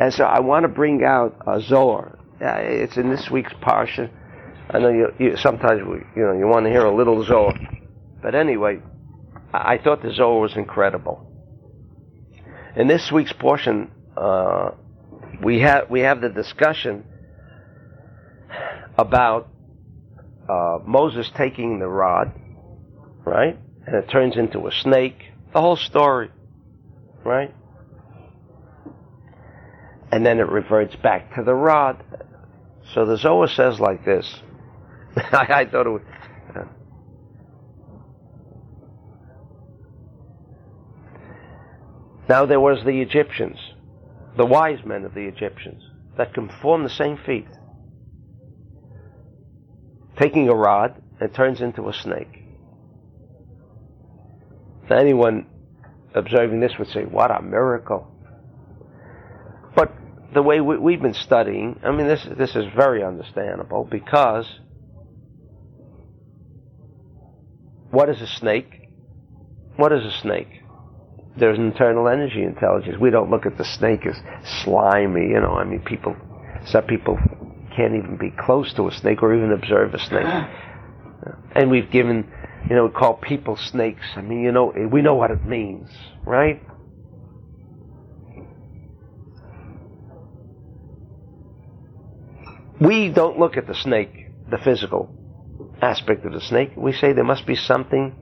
And so I want to bring out a Zohar. Uh, it's in this week's Parsha. I know you, you sometimes we, you know you want to hear a little Zohar, but anyway, I, I thought the Zohar was incredible. In this week's portion, uh, we have we have the discussion about uh, Moses taking the rod, right, and it turns into a snake. The whole story, right? And then it reverts back to the rod. So the Zohar says like this. I, I, thought it was. Now there was the Egyptians, the wise men of the Egyptians, that can perform the same feat. Taking a rod, it turns into a snake. Now anyone observing this would say, what a miracle. The way we, have been studying, I mean, this, this is very understandable because what is a snake? What is a snake? There's an internal energy intelligence. We don't look at the snake as slimy, you know, I mean, people, some people can't even be close to a snake or even observe a snake. And we've given, you know, we call people snakes. I mean, you know, we know what it means, right? We don't look at the snake, the physical aspect of the snake. We say there must be something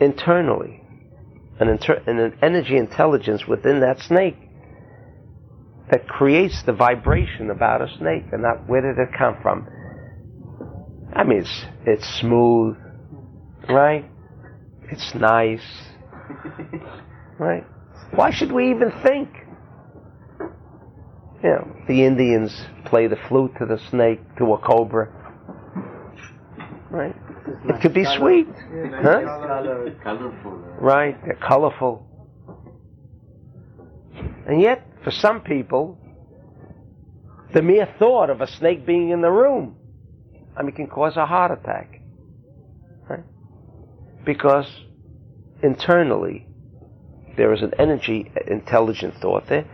internally, an, inter- an energy intelligence within that snake that creates the vibration about a snake. And not where did it come from? I mean, it's it's smooth, right? It's nice, right? Why should we even think? You know, the Indians play the flute to the snake, to a cobra. Right? It could be sweet. Huh? Colorful. Right, they're colorful. And yet, for some people, the mere thought of a snake being in the room, I mean, can cause a heart attack. Right? Because internally, there is an energy, intelligent thought there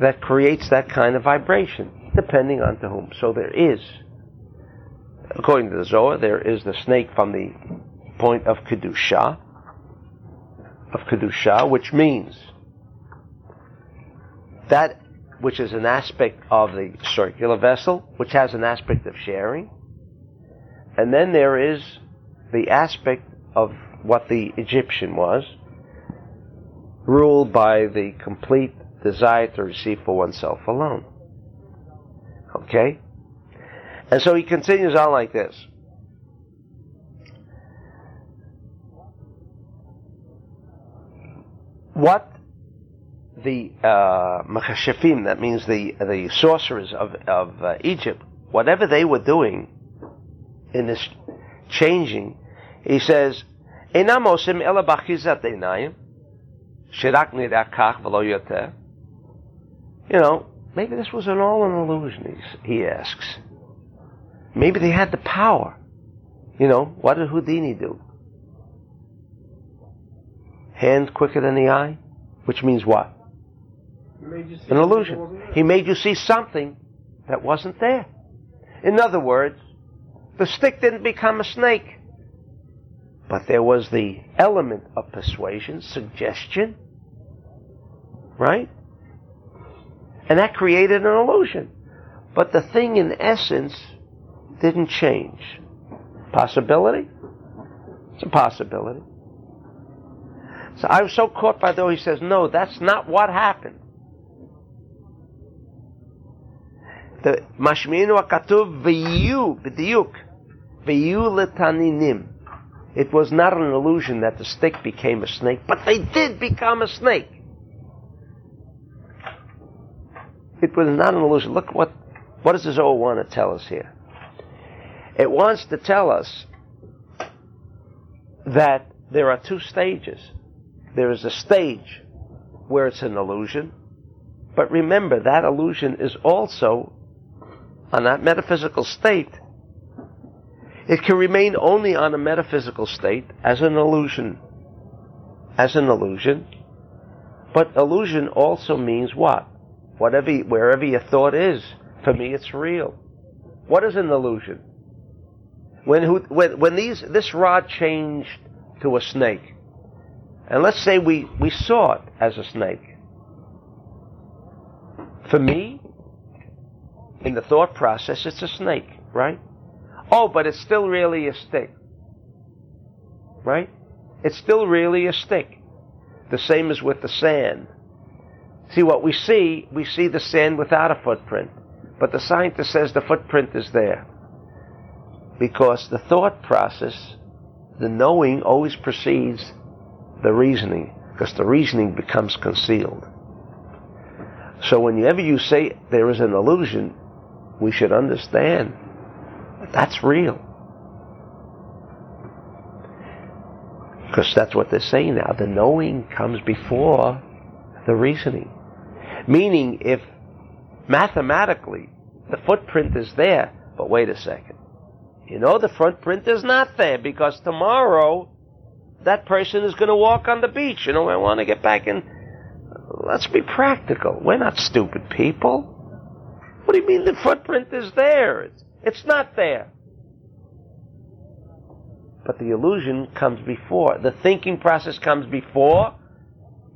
that creates that kind of vibration, depending on to whom. So there is, according to the Zohar, there is the snake from the point of Kedusha, of Kedusha, which means that which is an aspect of the circular vessel, which has an aspect of sharing. And then there is the aspect of what the Egyptian was, ruled by the complete desire to receive for oneself alone. Okay? And so he continues on like this. What the uh, that means the the sorcerers of of uh, Egypt, whatever they were doing in this changing, he says, "Einam osim ela b'achizat einayim, shirak nirakach v'lo yoter." You know, maybe this was an all an illusion. He asks. Maybe they had the power. You know, what did Houdini do? Hand quicker than the eye, which means what? An illusion. He made you see something that wasn't there. In other words, the stick didn't become a snake. But there was the element of persuasion, suggestion, right? And that created an illusion. But the thing in essence didn't change. Possibility? It's a possibility. So I was so caught by though he says, no, that's not what happened. The Mashminu akatuv v'yu b'diuk v'yu letaninim. It was not an illusion that the stick became a snake, but they did become a snake. It was not an illusion. Look what what does this Zohar want to tell us here? It wants to tell us that there are two stages. There is a stage where it's an illusion, but remember that illusion is also on that metaphysical state, it can remain only on a metaphysical state as an illusion. As an illusion. But illusion also means what? Whatever, wherever your thought is, for me it's real. What is an illusion? When, who, when, when these, this rod changed to a snake, and let's say we, we saw it as a snake. For me, in the thought process, it's a snake, right? Oh, but it's still really a stick. Right? It's still really a stick. The same as with the sand. See, what we see, we see the sand without a footprint. But the scientist says the footprint is there. Because the thought process, the knowing always precedes the reasoning, because the reasoning becomes concealed. So whenever you say there is an illusion, we should understand that that's real. Because that's what they're saying now. The knowing comes before the reasoning. Meaning, if mathematically the footprint is there, but wait a second. You know, the footprint is not there because tomorrow that person is going to walk on the beach. You know, I want to get back in. Let's be practical. We're not stupid people. What do you mean the footprint is there? It's, it's not there. But the illusion comes before. The thinking process comes before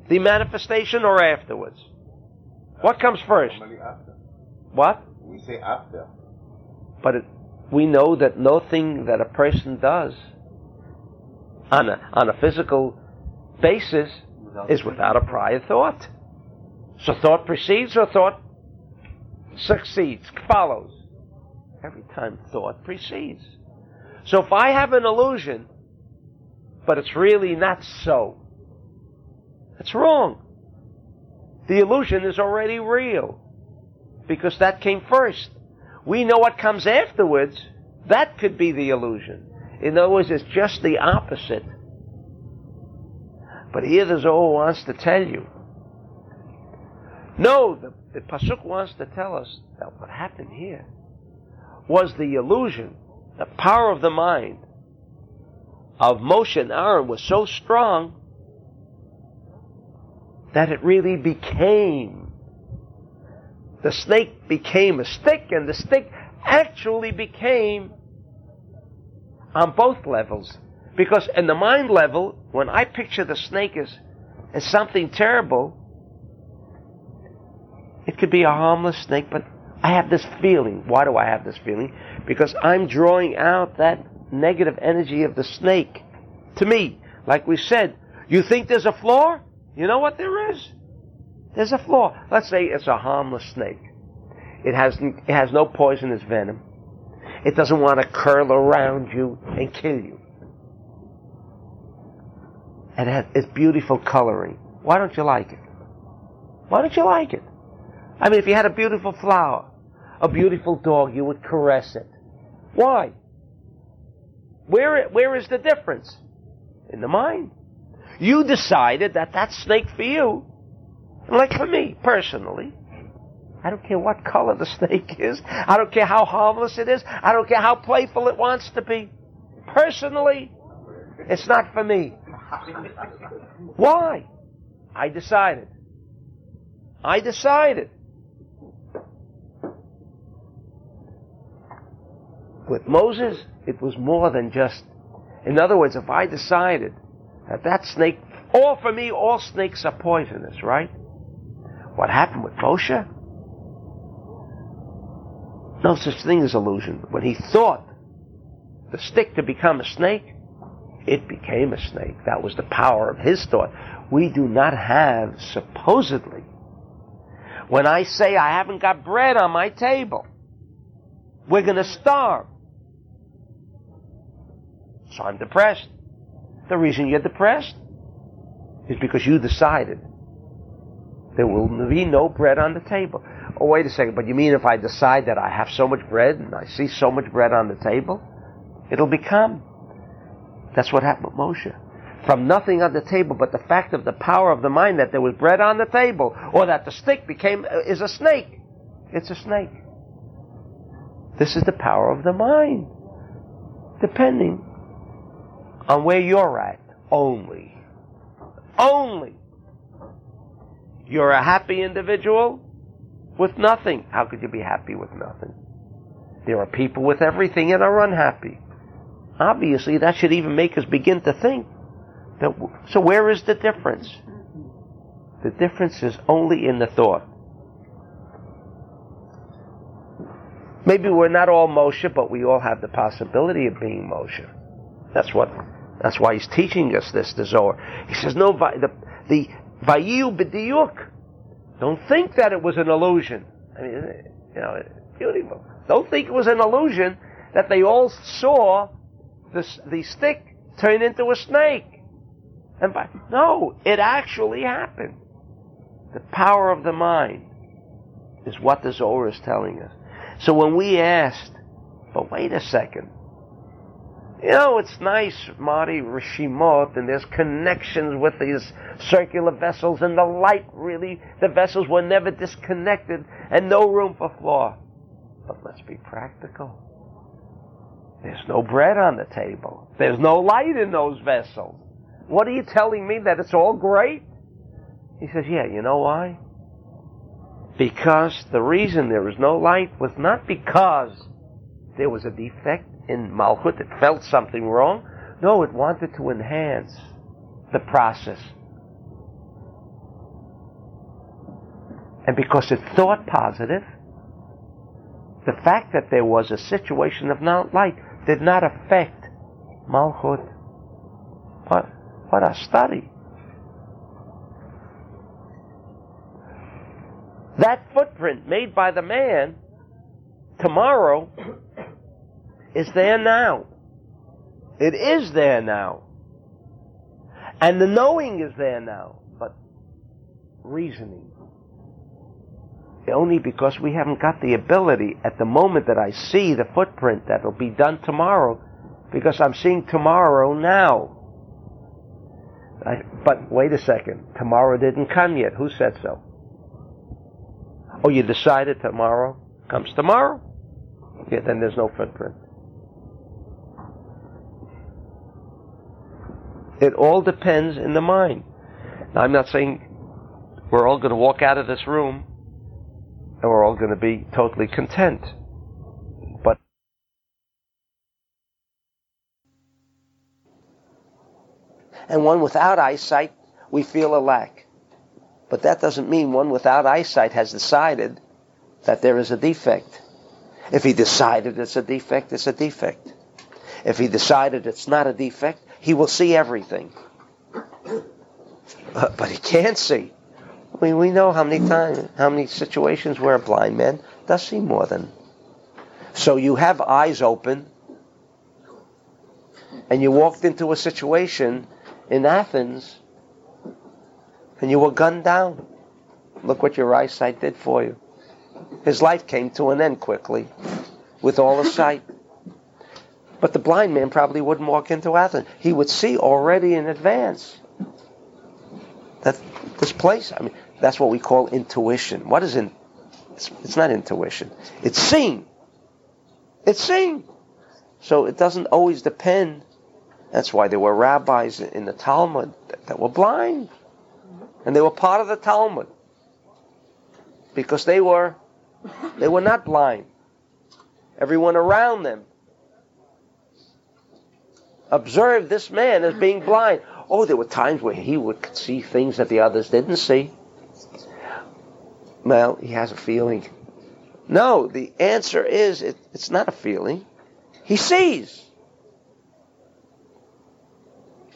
the manifestation or afterwards. What comes first? What? We say after. But it, we know that nothing that a person does on a, on a physical basis is without a prior thought. So thought precedes or thought succeeds, follows. Every time thought precedes. So if I have an illusion, but it's really not so, that's wrong. The illusion is already real because that came first. We know what comes afterwards. That could be the illusion. In other words, it's just the opposite. But here the Zohar wants to tell you. No, the, the Pasuk wants to tell us that what happened here was the illusion, the power of the mind of Moshe and Aaron was so strong that it really became. The snake became a stick, and the stick actually became on both levels. Because in the mind level, when I picture the snake as, as something terrible, it could be a harmless snake, but I have this feeling. Why do I have this feeling? Because I'm drawing out that negative energy of the snake to me. Like we said, you think there's a flaw? You know what there is? There's a flaw. Let's say it's a harmless snake. It has, it has no poisonous venom. It doesn't want to curl around you and kill you. It has, it's beautiful coloring. Why don't you like it? Why don't you like it? I mean, if you had a beautiful flower, a beautiful dog, you would caress it. Why? Where, where is the difference? In the mind. You decided that that's snake for you. Like for me, personally, I don't care what color the snake is. I don't care how harmless it is. I don't care how playful it wants to be. Personally, it's not for me. Why? I decided. I decided. With Moses, it was more than just. In other words, if I decided that that snake, all for me, all snakes are poisonous, right? What happened with Moshe? No such thing as illusion. When he thought the stick to become a snake, it became a snake. That was the power of his thought. We do not have, supposedly, when I say I haven't got bread on my table, we're going to starve. So I'm depressed. The reason you're depressed is because you decided there will be no bread on the table. Oh, wait a second, but you mean if I decide that I have so much bread and I see so much bread on the table, it'll become. That's what happened with Moshe. From nothing on the table, but the fact of the power of the mind that there was bread on the table, or that the stick became, uh, is a snake. It's a snake. This is the power of the mind. Depending on where you're at only. Only. You're a happy individual, with nothing. How could you be happy with nothing? There are people with everything and are unhappy. Obviously, that should even make us begin to think. That, so where is the difference? The difference is only in the thought. Maybe we're not all Moshe, but we all have the possibility of being Moshe. That's what. That's why he's teaching us this. The Zohar. He says no. The the vayu b'diuk. Don't think that it was an illusion. I mean, you know, beautiful. Don't think it was an illusion that they all saw the the stick turn into a snake. And by, no, it actually happened. The power of the mind is what the Zohar is telling us. So when we asked, but wait a second, you know, it's nice, Marty, Rishimot, and there's connections with these circular vessels, and the light really, the vessels were never disconnected, and no room for flaw. But let's be practical. There's no bread on the table. There's no light in those vessels. What are you telling me that it's all great? He says, yeah, you know why? Because the reason there was no light was not because there was a defect in Malchut, it felt something wrong. No, it wanted to enhance the process. And because it thought positive, the fact that there was a situation of not light did not affect Malchut. What, what a study. That footprint made by the man tomorrow is there now. It is there now. And the knowing is there now, but reasoning. Only because we haven't got the ability at the moment that I see the footprint that'll be done tomorrow, because I'm seeing tomorrow now. I, but wait a second, tomorrow didn't come yet. Who said so? Oh, you decided tomorrow comes tomorrow? Yeah, then there's no footprint. It all depends in the mind. Now, I'm not saying we're all going to walk out of this room and we're all going to be totally content. But and one without eyesight, we feel a lack. But that doesn't mean one without eyesight has decided that there is a defect. If he decided it's a defect, it's a defect. If he decided it's not a defect, he will see everything. But, he can't see. I mean, we know how many times, how many situations where a blind man does see more than. So you have eyes open, and you walked into a situation in Athens and you were gunned down. Look what your eyesight did for you. His life came to an end quickly with all the sight. But the blind man probably wouldn't walk into Athens. He would see already in advance that this place, I mean, that's what we call intuition. What is in? It's, it's not intuition. It's seeing. It's seeing. So it doesn't always depend. That's why there were rabbis in the Talmud that, that were blind. And they were part of the Talmud. Because they were they were not blind. Everyone around them observed this man as being blind. Oh, there were times where he would see things that the others didn't see. Well, he has a feeling. No, the answer is it, it's not a feeling. He sees.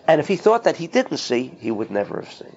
And if he thought that he didn't see, he would never have seen.